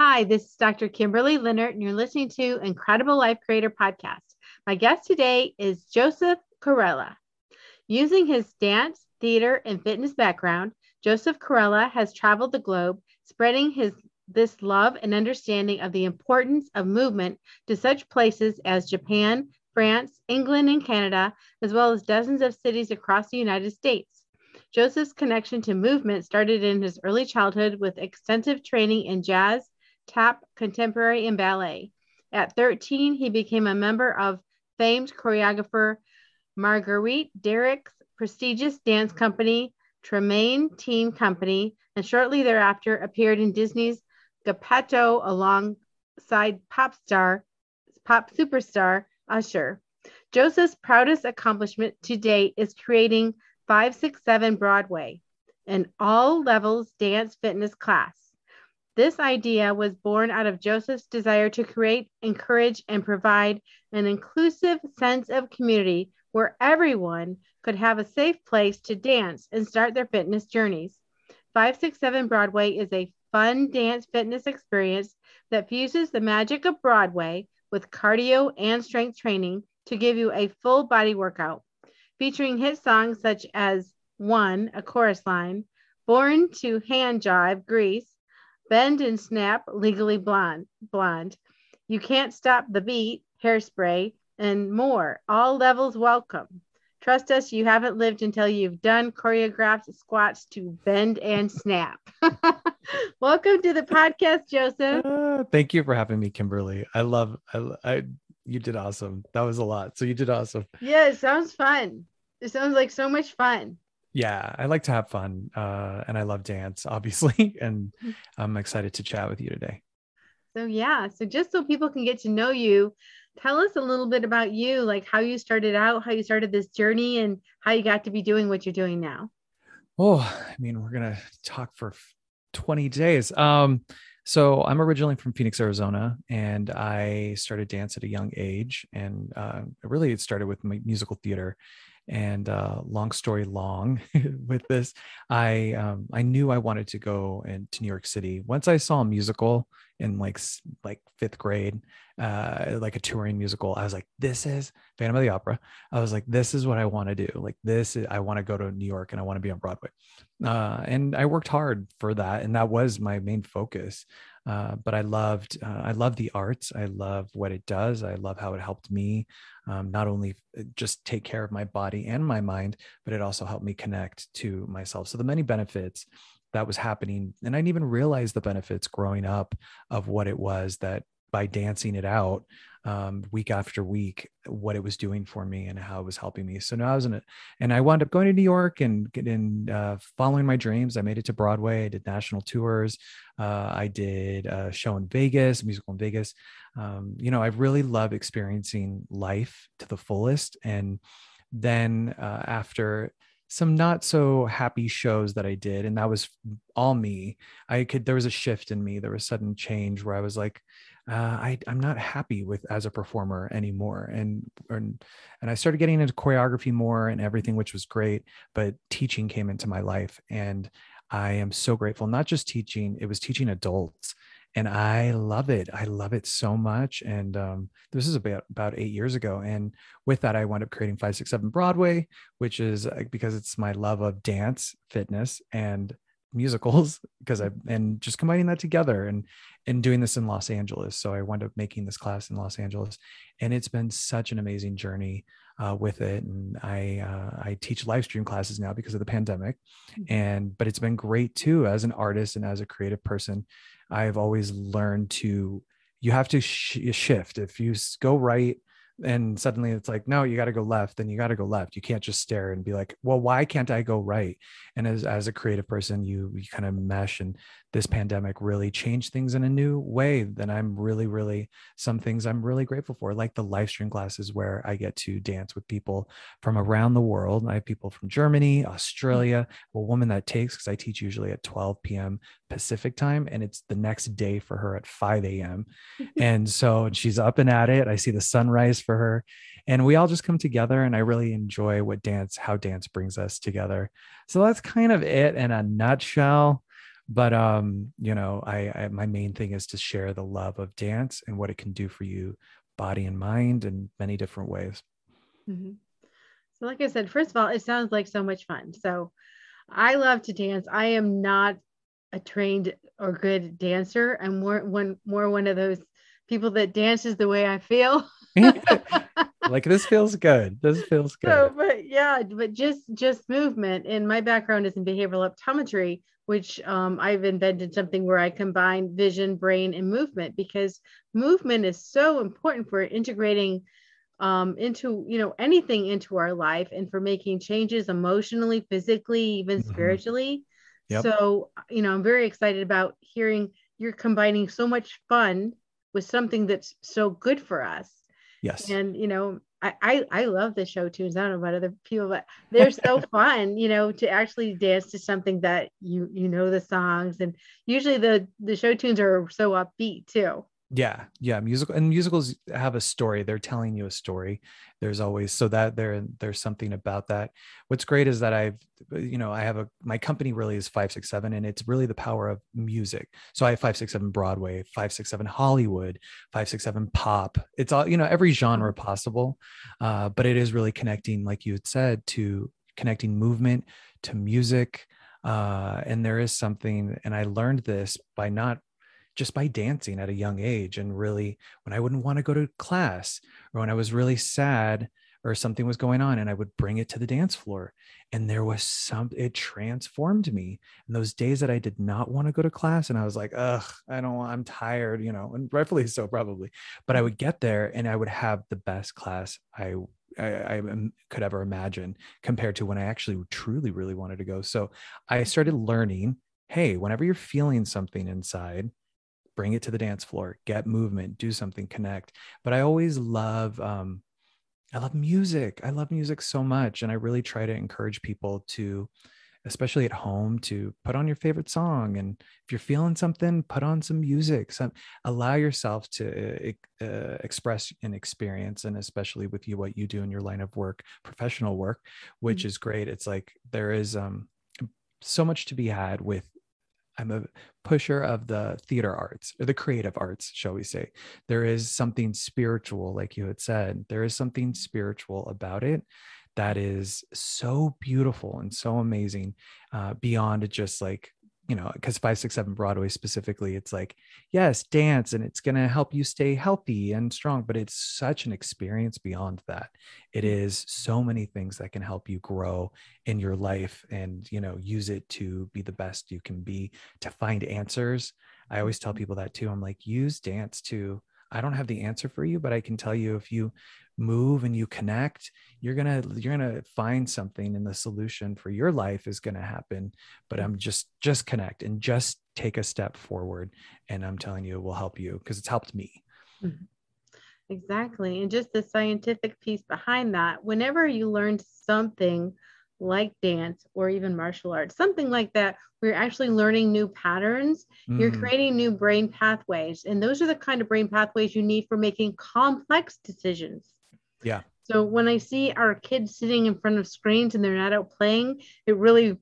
Hi, this is Dr. Kimberley Linert, and you're listening to Incredible Life Creator Podcast. My guest today is Joseph Corella. Using his dance, theater, and fitness background, Joseph Corella has traveled the globe, spreading his this love and understanding of the importance of movement to such places as Japan, France, England, and Canada, as well as dozens of cities across the United States. Joseph's connection to movement started in his early childhood with extensive training in jazz, tap, contemporary, and ballet. At 13, he became a member of famed choreographer Marguerite Derricks' prestigious dance company, Tremaine Teen Company, and shortly thereafter appeared in Disney's Geppetto alongside pop star, pop superstar Usher. Joseph's proudest accomplishment to date is creating 567 Broadway, an all levels dance fitness class. This idea was born out of Joseph's desire to create, encourage, and provide an inclusive sense of community where everyone could have a safe place to dance and start their fitness journeys. 567 Broadway is a fun dance fitness experience that fuses the magic of Broadway with cardio and strength training to give you a full body workout, featuring hit songs such as One, a chorus line, Born to Hand Jive, Grease, Bend and Snap, Legally Blonde, Blonde. You Can't Stop the Beat, Hairspray, and more. All levels welcome. Trust us, you haven't lived until you've done choreographed squats to bend and snap. welcome to the podcast, Joseph. Uh, thank you for having me, Kimberley. I love, I, I, you did awesome. That was a lot. So you did awesome. Yeah, it sounds fun. It sounds like so much fun yeah i like to have fun uh, and i love dance obviously and mm-hmm. i'm excited to chat with you today. So yeah so just so people can get to know you tell us a little bit about you like how you started out how you started this journey and how you got to be doing what you're doing now. Oh i mean we're gonna talk for 20 days. Um so i'm originally from phoenix arizona and i started dance at a young age and uh, really it started with musical theater and uh, long story long with this i um, i knew i wanted to go into new york city. Once i saw a musical in like like fifth grade uh, like a touring musical i was like this is phantom of the opera i was like this is what i want to do like this is, i want to go to new york and i want to be on broadway uh, and i worked hard for that and that was my main focus uh, but I loved uh, I love the arts. I love what it does. I love how it helped me um, not only uh, just take care of my body and my mind, but it also helped me connect to myself. So the many benefits that was happening, and I didn't even realize the benefits growing up of what it was that by dancing it out um, week after week what it was doing for me and how it was helping me. So now I was in it, and I wound up going to New York and getting uh, following my dreams. I made it to Broadway. I did national tours. Uh, I did a show in Vegas, musical in Vegas. Um, you know, I really love experiencing life to the fullest. And then uh, after some not so happy shows that I did, and that was all me. I could there was a shift in me. There was a sudden change where I was like, uh, I, I'm not happy with as a performer anymore. And, and, and I started getting into choreography more and everything, which was great, but teaching came into my life. And I am so grateful, not just teaching, it was teaching adults and I love it. I love it so much. And um, this is about about eight years ago. And with that, I wound up creating five six seven Broadway, which is uh, because it's my love of dance, fitness, and musicals because I and just combining that together and and doing this in Los Angeles. So I wound up making this class in Los Angeles, and it's been such an amazing journey uh, with it. And I uh, I teach live stream classes now because of the pandemic, mm-hmm. and but it's been great too as an artist and as a creative person. I've always learned to you have to sh- shift. If you go right and suddenly it's like no you got to go left then you got to go left. You can't just stare and be like well why can't i go right? And as, as a creative person you, you kind of mesh and this pandemic really changed things in a new way then i'm really really some things i'm really grateful for like the live stream classes where i get to dance with people from around the world. I have people from germany mm. australia a woman that takes because i teach usually at 12 p.m pacific time and it's the next day for her at 5 a.m and so she's up and at it i see the sunrise for her and we all just come together and i really enjoy what dance how dance brings us together so that's kind of it in a nutshell but um you know I, I my main thing is to share the love of dance and what it can do for you body and mind in many different ways Mm-hmm. So, like I said, first of all, it sounds like so much fun. So, I love to dance. I am not a trained or good dancer. I'm more one more one of those people that dances the way I feel. like this feels good. This feels good. So, but yeah, but just just movement. And my background is in behavioral optometry, which um, I've invented something where I combine vision, brain, and movement because movement is so important for integrating um, into you know anything into our life and for making changes emotionally physically even Mhm. spiritually Yep. so you know i'm very excited about hearing you're combining so much fun with something that's so good for us Yes. and you know I, I i love the show tunes i don't know about other people but they're so fun you know to actually dance to something that you you know the songs and usually the the show tunes are so upbeat too yeah yeah musical and musicals have a story they're telling you a story. There's always so that there there's something about that. What's great is that i've you know i have a my company really is 567 and it's really the power of music. So i have 567 broadway 567 hollywood 567 pop. It's all you know every genre possible uh, but it is really connecting like you had said to connecting movement to music uh, and there is something and i learned this by not just by dancing at a young age and really when i wouldn't want to go to class or when i was really sad or something was going on and i would bring it to the dance floor. And there was some it transformed me. And those days that i did not want to go to class and i was like ugh i don't i'm tired you know and rightfully so probably. But i would get there and i would have the best class i I, I could ever imagine compared to when I actually truly, really wanted to go. So I started learning hey, whenever you're feeling something inside, bring it to the dance floor, get movement, do something, connect. But I always love, um, I love music. I love music so much. And I really try to encourage people to, especially at home, to put on your favorite song. And if you're feeling something, put on some music. Some, allow yourself to uh, express an experience. And especially with you, what you do in your line of work, professional work, which Mhm. is great. It's like there is um, so much to be had with I'm a pusher of the theater arts or the creative arts, shall we say. There is something spiritual, like you had said, there is something spiritual about it that is so beautiful and so amazing uh, beyond just like, you know, because 567 Broadway specifically, it's like, yes, dance and it's going to help you stay healthy and strong, but it's such an experience beyond that. It mm. is so many things that can help you grow in your life and, you know, use it to be the best you can be to find answers. I always tell mm-hmm. people that too. I'm like, use dance to, I don't have the answer for you, but I can tell you if you move and you connect, you're gonna you're gonna find something and the solution for your life is gonna happen. But I'm just just connect and just take a step forward. And I'm telling you, it will help you because it's helped me. Exactly. And just the scientific piece behind that, whenever you learn something like dance or even martial arts, something like that, where you're actually learning new patterns, you're Mm, creating new brain pathways. And those are the kind of brain pathways you need for making complex decisions. Yeah. So when I see our kids sitting in front of screens and they're not out playing, it really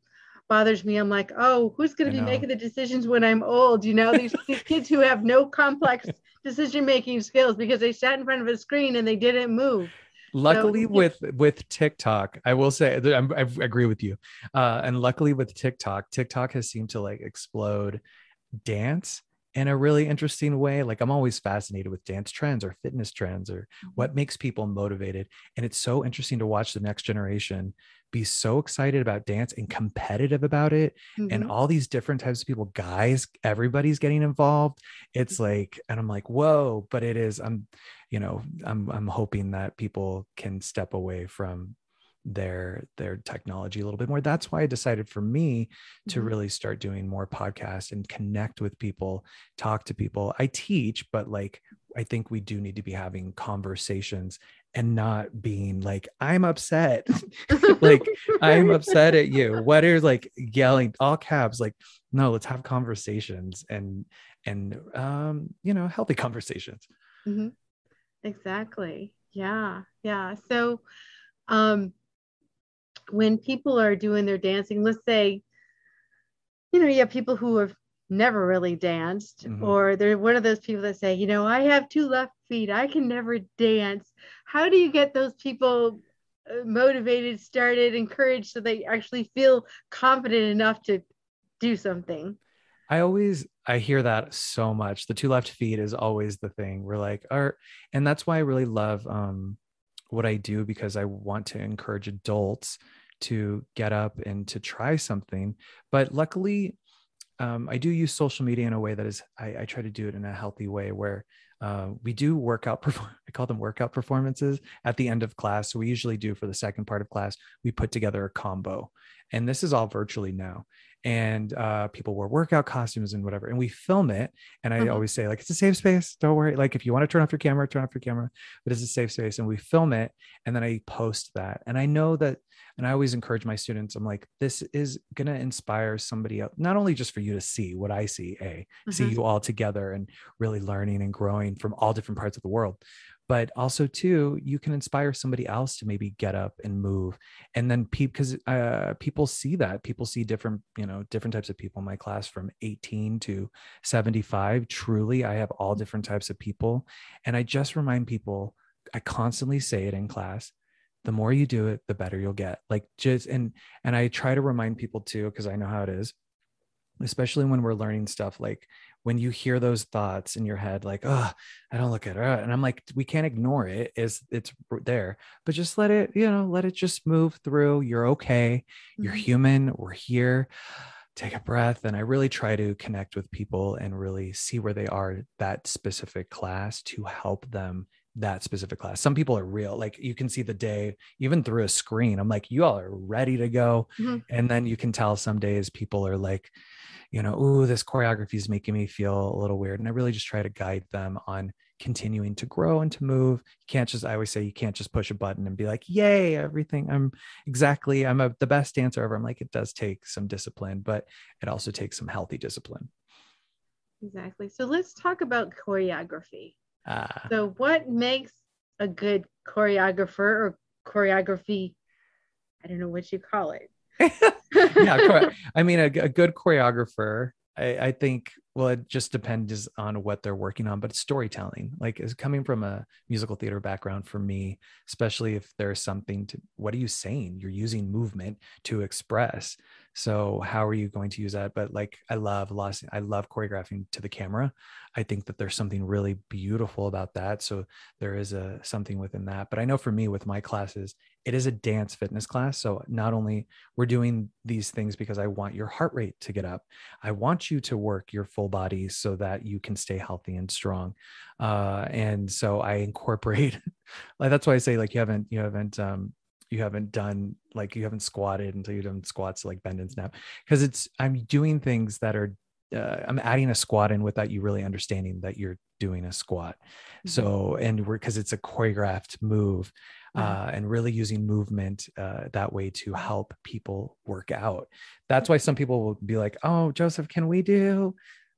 bothers me. I'm like, oh, who's going to be making the decisions when I'm old? You know, these, these kids who have no complex decision making skills because they sat in front of a screen and they didn't move. luckily with with tiktok i will say I'm, i agree with you uh and luckily with tiktok tiktok has seemed to like explode dance in a really interesting way like i'm always fascinated with dance trends or fitness trends or what makes people motivated and it's so interesting to watch the next generation be so excited about dance and competitive about it and Mhm. all these different types of people guys everybody's getting involved. It's like and i'm like whoa but it is i'm you know i'm i'm hoping that people can step away from their their technology a little bit more that's why i decided for me to Mhm. really start doing more podcasts and connect with people talk to people i teach but like i think we do need to be having conversations and not being like i'm upset like i'm upset at you what are like yelling all caps like no let's have conversations and and um you know healthy conversations Mhm. Exactly. Yeah. Yeah. So, um, when people are doing their dancing, let's say, you know, you have people who have never really danced, Mhm. or they're one of those people that say, you know, I have two left feet, I can never dance. How do you get those people uh, motivated, started, encouraged so they actually feel confident enough to do something? I always I hear that so much. The two left feet is always the thing. We're like, or and that's why I really love um what I do because I want to encourage adults to get up and to try something. But luckily, um, I do use social media in a way that is I, I try to do it in a healthy way where uh, we do workout perform- I call them workout performances at the end of class. So we usually do for the second part of class, we put together a combo. And this is all virtually now. And uh, people wear workout costumes and whatever. And we film it. And I Mhm. always say, like, it's a safe space. Don't worry. Like, if you want to turn off your camera, turn off your camera, but it's a safe space. And we film it. And then I post that. And I know that and I always encourage my students, I'm like, this is going to inspire somebody else, not only just for you to see what I see, A, see Mhm. you all together and really learning and growing from all different parts of the world, but also, too, you can inspire somebody else to maybe get up and move. And then people, because uh, people see that, people see different, you know, different types of people in my class from 18 to 75. Truly, I have all different types of people. And I just remind people, I constantly say it in class the more you do it the better you'll get like just and and i try to remind people too because i know how it is especially when we're learning stuff like when you hear those thoughts in your head like oh i don't look at it and i'm like we can't ignore it's it's there but just let it you know let it just move through. You're okay. You're Mhm. human. We're here. Take a breath. And i really try to connect with people and really see where they are that specific class to help them that specific class some people are real like you can see the day even through a screen i'm like you all are ready to go Mhm. and then you can tell some days people are like you know ooh this choreography is making me feel a little weird and i really just try to guide them on continuing to grow and to move you can't just i always say you can't just push a button and be like yay everything i'm exactly i'm a, the best dancer ever i'm like it does take some discipline but it also takes some healthy discipline Exactly. So let's talk about choreography. Uh, So, what makes a good choreographer or choreography? I don't know what you call it. yeah i mean a, a good choreographer I, I think well it just depends on what they're working on but it's storytelling. Like is coming from a musical theater background for me especially if there's something to what are you saying? You're using movement to express. So how are you going to use that? But like i love lost i love choreographing to the camera. I think that there's something really beautiful about that. So there is a something within that. But i know for me with my classes it is a dance fitness class. So not only we're doing these things because i want your heart rate to get up i want you to work your full body so that you can stay healthy and strong. Uh, and so i incorporate like that's why i say like you haven't you haven't um you haven't done like you haven't squatted until you've done squats like bend and snap. Because it's i'm doing things that are uh, i'm adding a squat in without you really understanding that you're doing a squat. Mhm. so and we're because it's a choreographed move Mhm. uh, and really using movement uh, that way to help people work out. That's why some people will be like oh joseph can we do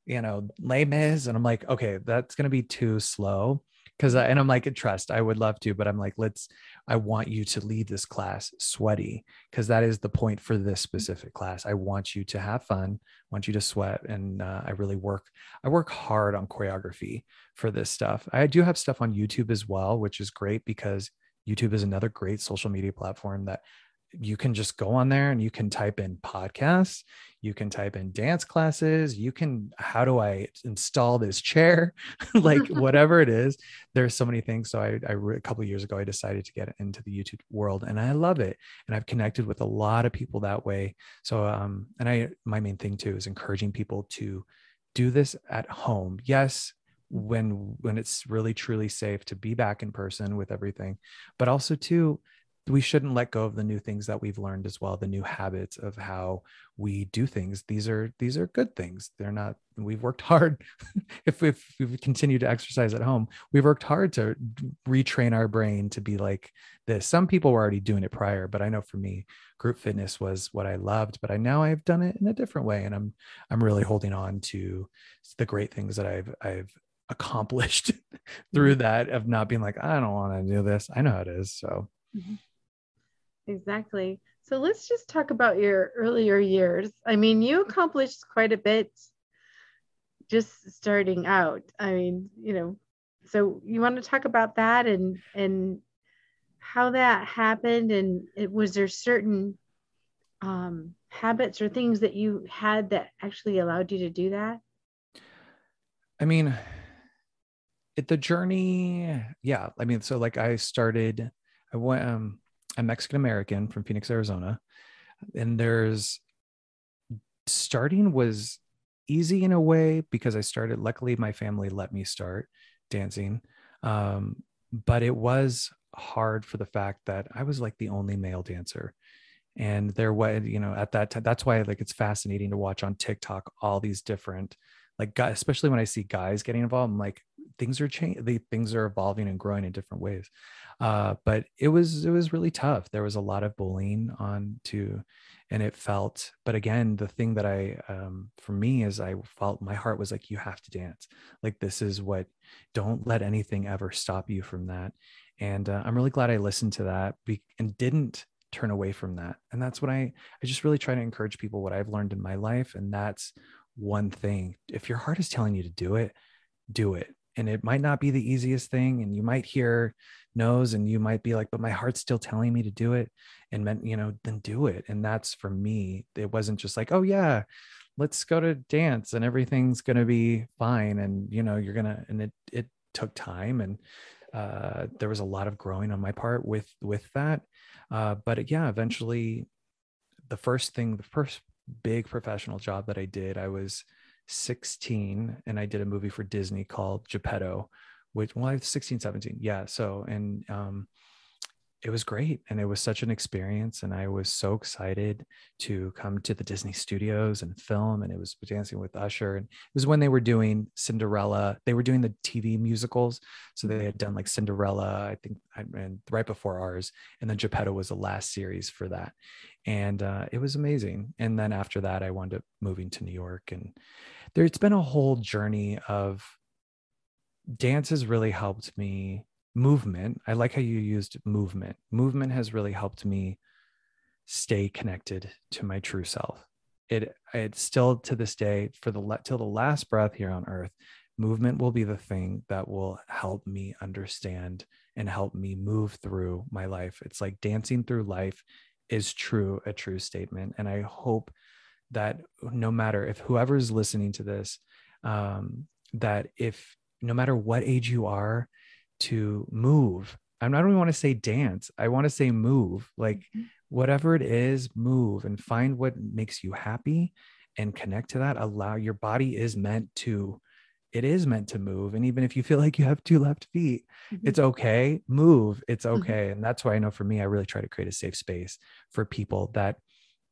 you know Les Mis. and i'm like okay that's going to be too slow because I, and i'm like trust i would love to but i'm like let's i want you to leave this class sweaty because that is the point for this specific class i want you to have fun want you to sweat and uh, i really work i work hard on choreography for this stuff i do have stuff on youtube as well which is great because youtube is another great social media platform that you can just go on there and you can type in podcasts you can type in dance classes you can how do i install this chair? Like whatever it is. There's so many things. So i, a couple of years ago i decided to get into the youtube world and i love it. And i've connected with a lot of people that way. So um and i my main thing too is encouraging people to do this at home. Yes when when it's really truly safe to be back in person with everything but also too we shouldn't let go of the new things that we've learned as well the new habits of how we do things. These are these are good things. They're not we've worked hard. If, if we continue to exercise at home we've worked hard to retrain our brain to be like this. Some people were already doing it prior but i know for me group fitness was what i loved but i now i've done it in a different way and i'm i'm really holding on to the great things that i've i've accomplished through mm-hmm. that of not being like i don't want to do this. I know how it is so mm-hmm. Exactly. So let's just talk about your earlier years. I mean, you accomplished quite a bit just starting out. I mean, you know, so you want to talk about that and and how that happened and it was there certain um, habits or things that you had that actually allowed you to do that? I mean, it, the journey, yeah. I mean, so like I started, I went, um, I'm Mexican American from Phoenix, Arizona, and there's starting was easy in a way because I started. Luckily, my family let me start dancing, um, but it was hard for the fact that I was like the only male dancer and there was you know at that time that's why like it's fascinating to watch on tiktok all these different like guys especially when i see guys getting involved i'm like things are changing things are evolving and growing in different ways. Uh, but it was it was really tough. There was a lot of bullying on too and it felt but again the thing that i um, for me is i felt my heart was like you have to dance. Like this is what don't let anything ever stop you from that. And uh, i'm really glad i listened to that and didn't turn away from that. And that's what i i just really try to encourage people what i've learned in my life and that's one thing. If your heart is telling you to do it do it and it might not be the easiest thing and you might hear no's and you might be like but my heart's still telling me to do it and meant you know then do it. And that's for me it wasn't just like oh yeah let's go to dance and everything's going to be fine and you know you're going to and it it took time and uh, there was a lot of growing on my part with with that. Uh, but yeah, eventually, the first thing, the first big professional job that I did, I was 16 and I did a movie for Disney called Geppetto, which, well, I was 16, 17. Yeah. So, and um, it was great and it was such an experience and i was so excited to come to the disney studios and film and it was dancing with usher and it was when they were doing cinderella they were doing the tv musicals so they had done like cinderella i think and right before ours and then geppetto was the last series for that and uh, it was amazing and then after that i wound up moving to new york and there it's been a whole journey of dance has really helped me movement i like how you used movement movement has really helped me stay connected to my true self. It it's still to this day for the till the last breath here on earth movement will be the thing that will help me understand and help me move through my life. It's like dancing through life is true a true statement and i hope that no matter if whoever's listening to this um, that if no matter what age you are to move. I'm not even want to say dance. I want to say move. Like mm-hmm. whatever it is, move and find what makes you happy and connect to that. Allow your body is meant to it is meant to move and even if you feel like you have two left feet mm-hmm. it's okay move it's mm-hmm. okay mm-hmm. and that's why i know for me i really try to create a safe space for people that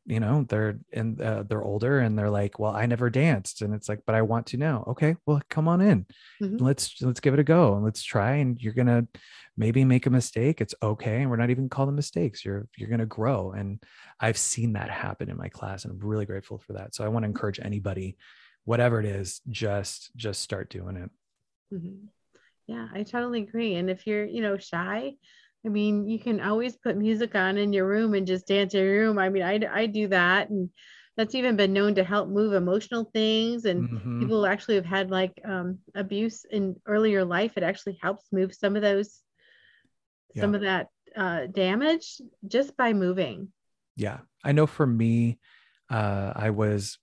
you know they're and uh, they're older and they're like well i never danced. And it's like but i want to know. Okay well come on in. Mm-hmm. let's let's give it a go and let's try and you're gonna maybe make a mistake. It's okay. And we're not even calling mistakes. You're you're gonna grow. And i've seen that happen in my class and i'm really grateful for that. So i want to encourage anybody whatever it is just just start doing it. Mm-hmm. yeah i totally agree. And if you're you know shy I mean, you can always put music on in your room and just dance in your room. I mean, I, I do that. And that's even been known to help move emotional things. And mm-hmm. people actually have had like um, abuse in earlier life. It actually helps move some of those, yeah. some of that uh, damage just by moving. Yeah. I know for me, uh, I was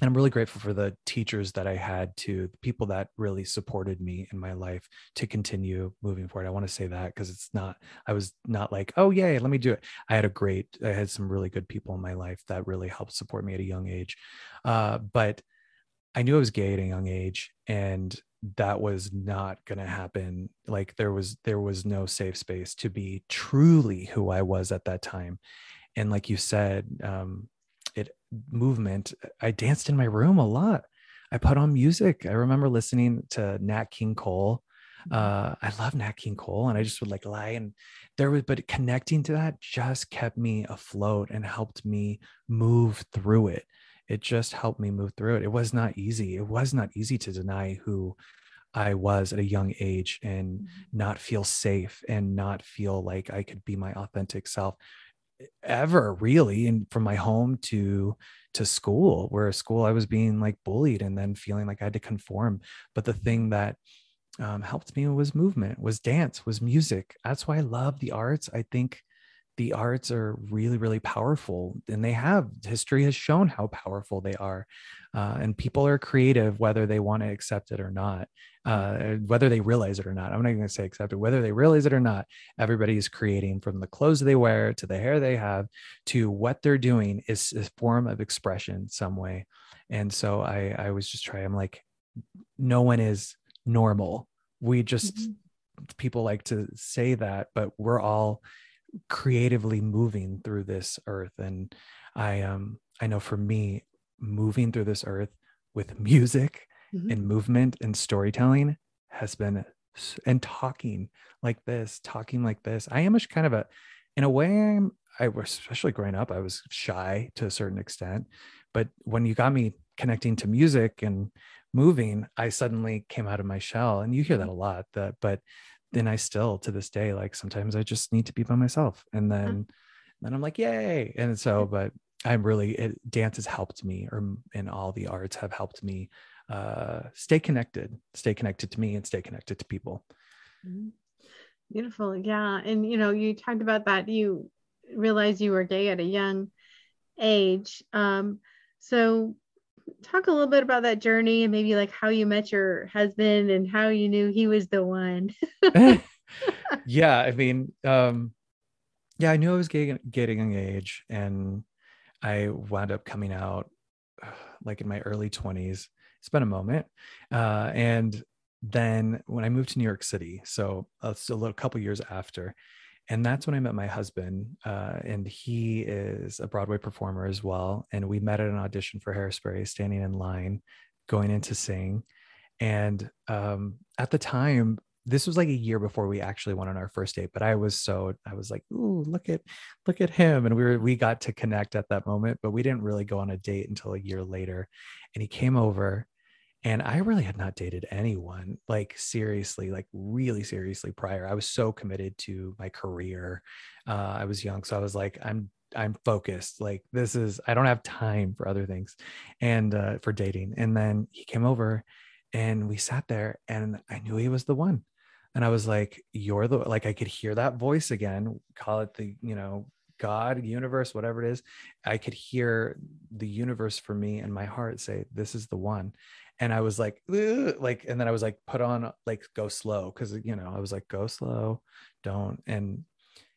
and I'm really grateful for the teachers that I had to the people that really supported me in my life to continue moving forward. I want to say that because it's not, I was not like, oh, yay, let me do it. I had a great, I had some really good people in my life that really helped support me at a young age. Uh, but I knew I was gay at a young age and that was not going to happen. Like there was, there was no safe space to be truly who I was at that time. And like you said, um, movement i danced in my room a lot. I put on music. I remember listening to nat king cole. Mm-hmm. uh, i love nat king cole and i just would like lie and there was but connecting to that just kept me afloat and helped me move through it. It just helped me move through it. It was not easy. It was not easy to deny who I was at a young age and mm-hmm. not feel safe and not feel like I could be my authentic self ever really and from my home to to school where a school i was being like bullied and then feeling like i had to conform. But the thing that um, helped me was movement was dance was music. That's why i love the arts. I think the arts are really really powerful and they have history has shown how powerful they are uh, and people are creative whether they want to accept it or not uh, whether they realize it or not i'm not going to say accept it whether they realize it or not everybody is creating from the clothes they wear to the hair they have to what they're doing is a form of expression some way and so i i was just trying i'm like no one is normal we just mm-hmm. people like to say that but we're all creatively moving through this earth. And i um i know for me moving through this earth with music mm-hmm. and movement and storytelling has been and talking like this talking like this. I am a kind of a in a way i'm i was especially growing up i was shy to a certain extent. But when you got me connecting to music and moving i suddenly came out of my shell. And you hear that a lot that but then I still to this day, like sometimes I just need to be by myself. And then mm-hmm. then I'm like, yay. And so, but I'm really it, dance has helped me or in all the arts have helped me uh stay connected, stay connected to me and stay connected to people. Mm-hmm. Beautiful. Yeah. And you know, you talked about that you realized you were gay at a young age. Um, so talk a little bit about that journey and maybe like how you met your husband and how you knew he was the one. yeah, I mean, um, yeah, I knew I was getting getting engaged, and I wound up coming out like in my early twenties. It's been a moment, uh, and then when I moved to New York City, so uh, a little couple years after, and that's when I met my husband. Uh, and he is a Broadway performer as well. And we met at an audition for Hairspray, standing in line, going in to sing. And um, at the time, this was like a year before we actually went on our first date. But I was so I was like, "Ooh, look at look at him!" And we were we got to connect at that moment, but we didn't really go on a date until a year later. And he came over and I really had not dated anyone like seriously, like really seriously prior. I was so committed to my career. Uh, I was young, so I was like, I'm I'm focused. Like this is I don't have time for other things, and uh, for dating. And then he came over, and we sat there, and I knew he was the one. And I was like, "You're the like." I could hear that voice again. Call it the you know God, universe, whatever it is, I could hear the universe for me and my heart say, This is the one and I was like, like, and then I was like, put on like go slow because you know I was like, go slow, don't. And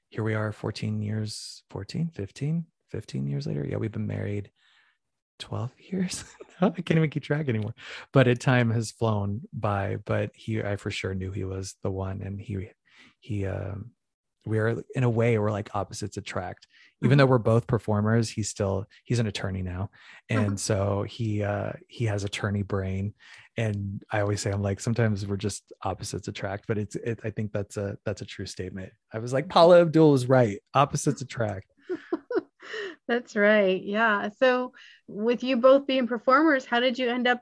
here we are, 14 years, 14, 15, 15 years later. Yeah, we've been married 12 years. I can't even keep track anymore. But it time has flown by. But he, I for sure knew he was the one, and he, he, um, we're in a way we're like opposites attract even though mm-hmm. we're both performers he's still he's an attorney now and uh-huh. so he uh he has attorney brain and i always say i'm like sometimes we're just opposites attract but it's it, i think that's a that's a true statement i was like paula abdul is right opposites attract that's right yeah so with you both being performers how did you end up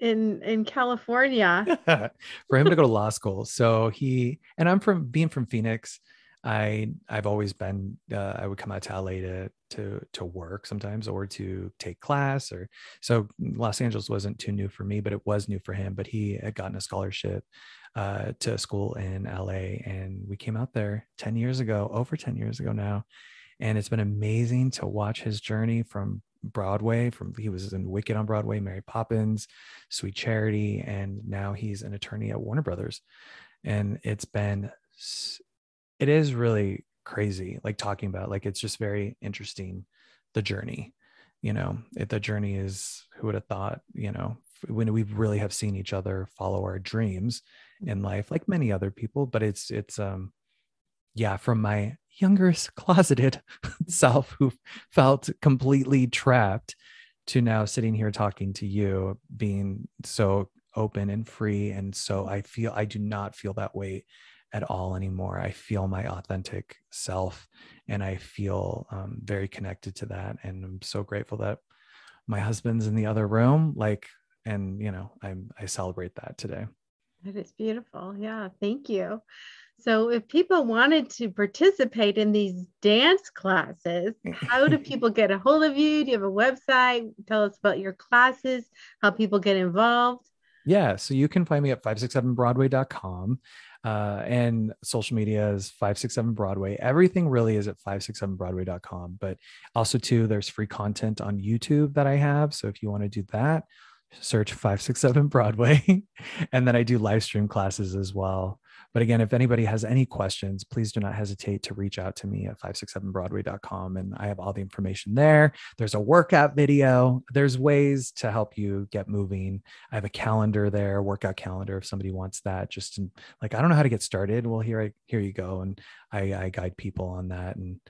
in in California for him to go to law school. So he and I'm from being from Phoenix. I I've always been uh, I would come out to LA to to to work sometimes or to take class or so Los Angeles wasn't too new for me, but it was new for him. But he had gotten a scholarship uh, to school in LA, and we came out there ten years ago, over ten years ago now, and it's been amazing to watch his journey from Broadway. From he was in Wicked on Broadway, Mary Poppins, Sweet Charity, and now he's an attorney at Warner Brothers, and it's been it is really crazy like talking about like it's just very interesting the journey you know it, the journey is who would have thought you know when we really have seen each other follow our dreams in life like many other people but it's it's um yeah from my younger closeted self who felt completely trapped to now sitting here talking to you being so open and free and so i feel i do not feel that weight at all anymore. I feel my authentic self and I feel um, very connected to that. And I'm so grateful that my husband's in the other room. Like, and you know, I I celebrate that today. That is beautiful. Yeah, thank you. So, if people wanted to participate in these dance classes, how do people get a hold of you? Do you have a website? Tell us about your classes, how people get involved. Yeah, so you can find me at 567broadway.com. Uh, and social media is 567 Broadway. Everything really is at 567broadway.com. But also, too, there's free content on YouTube that I have. So if you want to do that, search 567 Broadway. and then I do live stream classes as well. But again, if anybody has any questions, please do not hesitate to reach out to me at 567broadway.com. And I have all the information there. There's a workout video, there's ways to help you get moving. I have a calendar there, workout calendar, if somebody wants that. Just in, like, I don't know how to get started. Well, here, I, here you go. And I, I guide people on that. And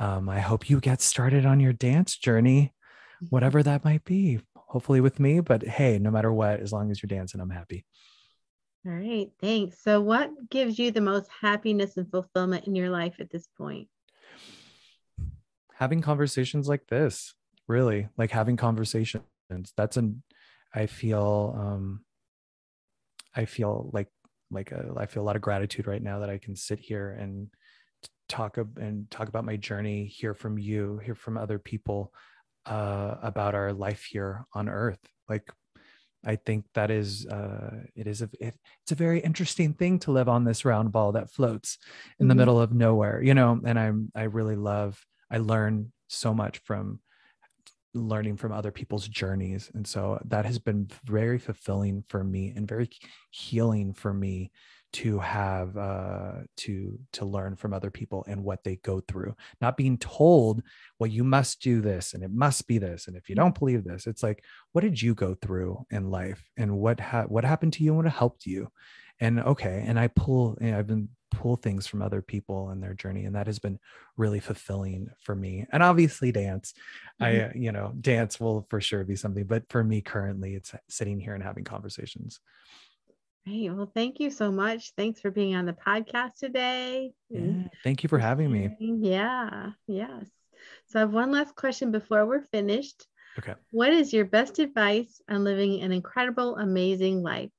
um, I hope you get started on your dance journey, whatever that might be. Hopefully with me, but hey, no matter what, as long as you're dancing, I'm happy. All right, thanks. So, what gives you the most happiness and fulfillment in your life at this point? Having conversations like this, really, like having conversations. That's an, I feel, um, I feel like, like a, I feel a lot of gratitude right now that I can sit here and talk and talk about my journey, hear from you, hear from other people uh, about our life here on Earth. Like I think that is uh, it is a it, it's a very interesting thing to live on this round ball that floats in mm-hmm. the middle of nowhere, you know. And I'm I really love I learn so much from learning from other people's journeys, and so that has been very fulfilling for me and very healing for me to have uh, to to learn from other people and what they go through. Not being told well you must do this and it must be this and if you don't believe this it's like what did you go through in life and what ha- what happened to you and what helped you? And okay and i pull you know, i've been pull things from other people and their journey and that has been really fulfilling for me. And obviously dance. Mm-hmm. i you know dance will for sure be something but for me currently it's sitting here and having conversations Great. Well, thank you so much. Thanks for being on the podcast today. Yeah, thank you for having me. Yeah. Yes. So I have one last question before we're finished. Okay. What is your best advice on living an incredible, amazing life?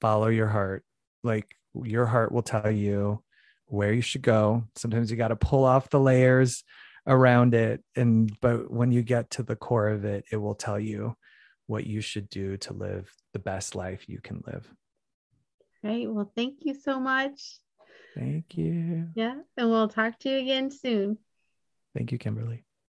Follow your heart. Like your heart will tell you where you should go. Sometimes you got to pull off the layers around it and but when you get to the core of it, it will tell you what you should do to live the best life you can live. Great. Well, thank you so much. Thank you. Yeah. And we'll talk to you again soon. Thank you, Kimberley.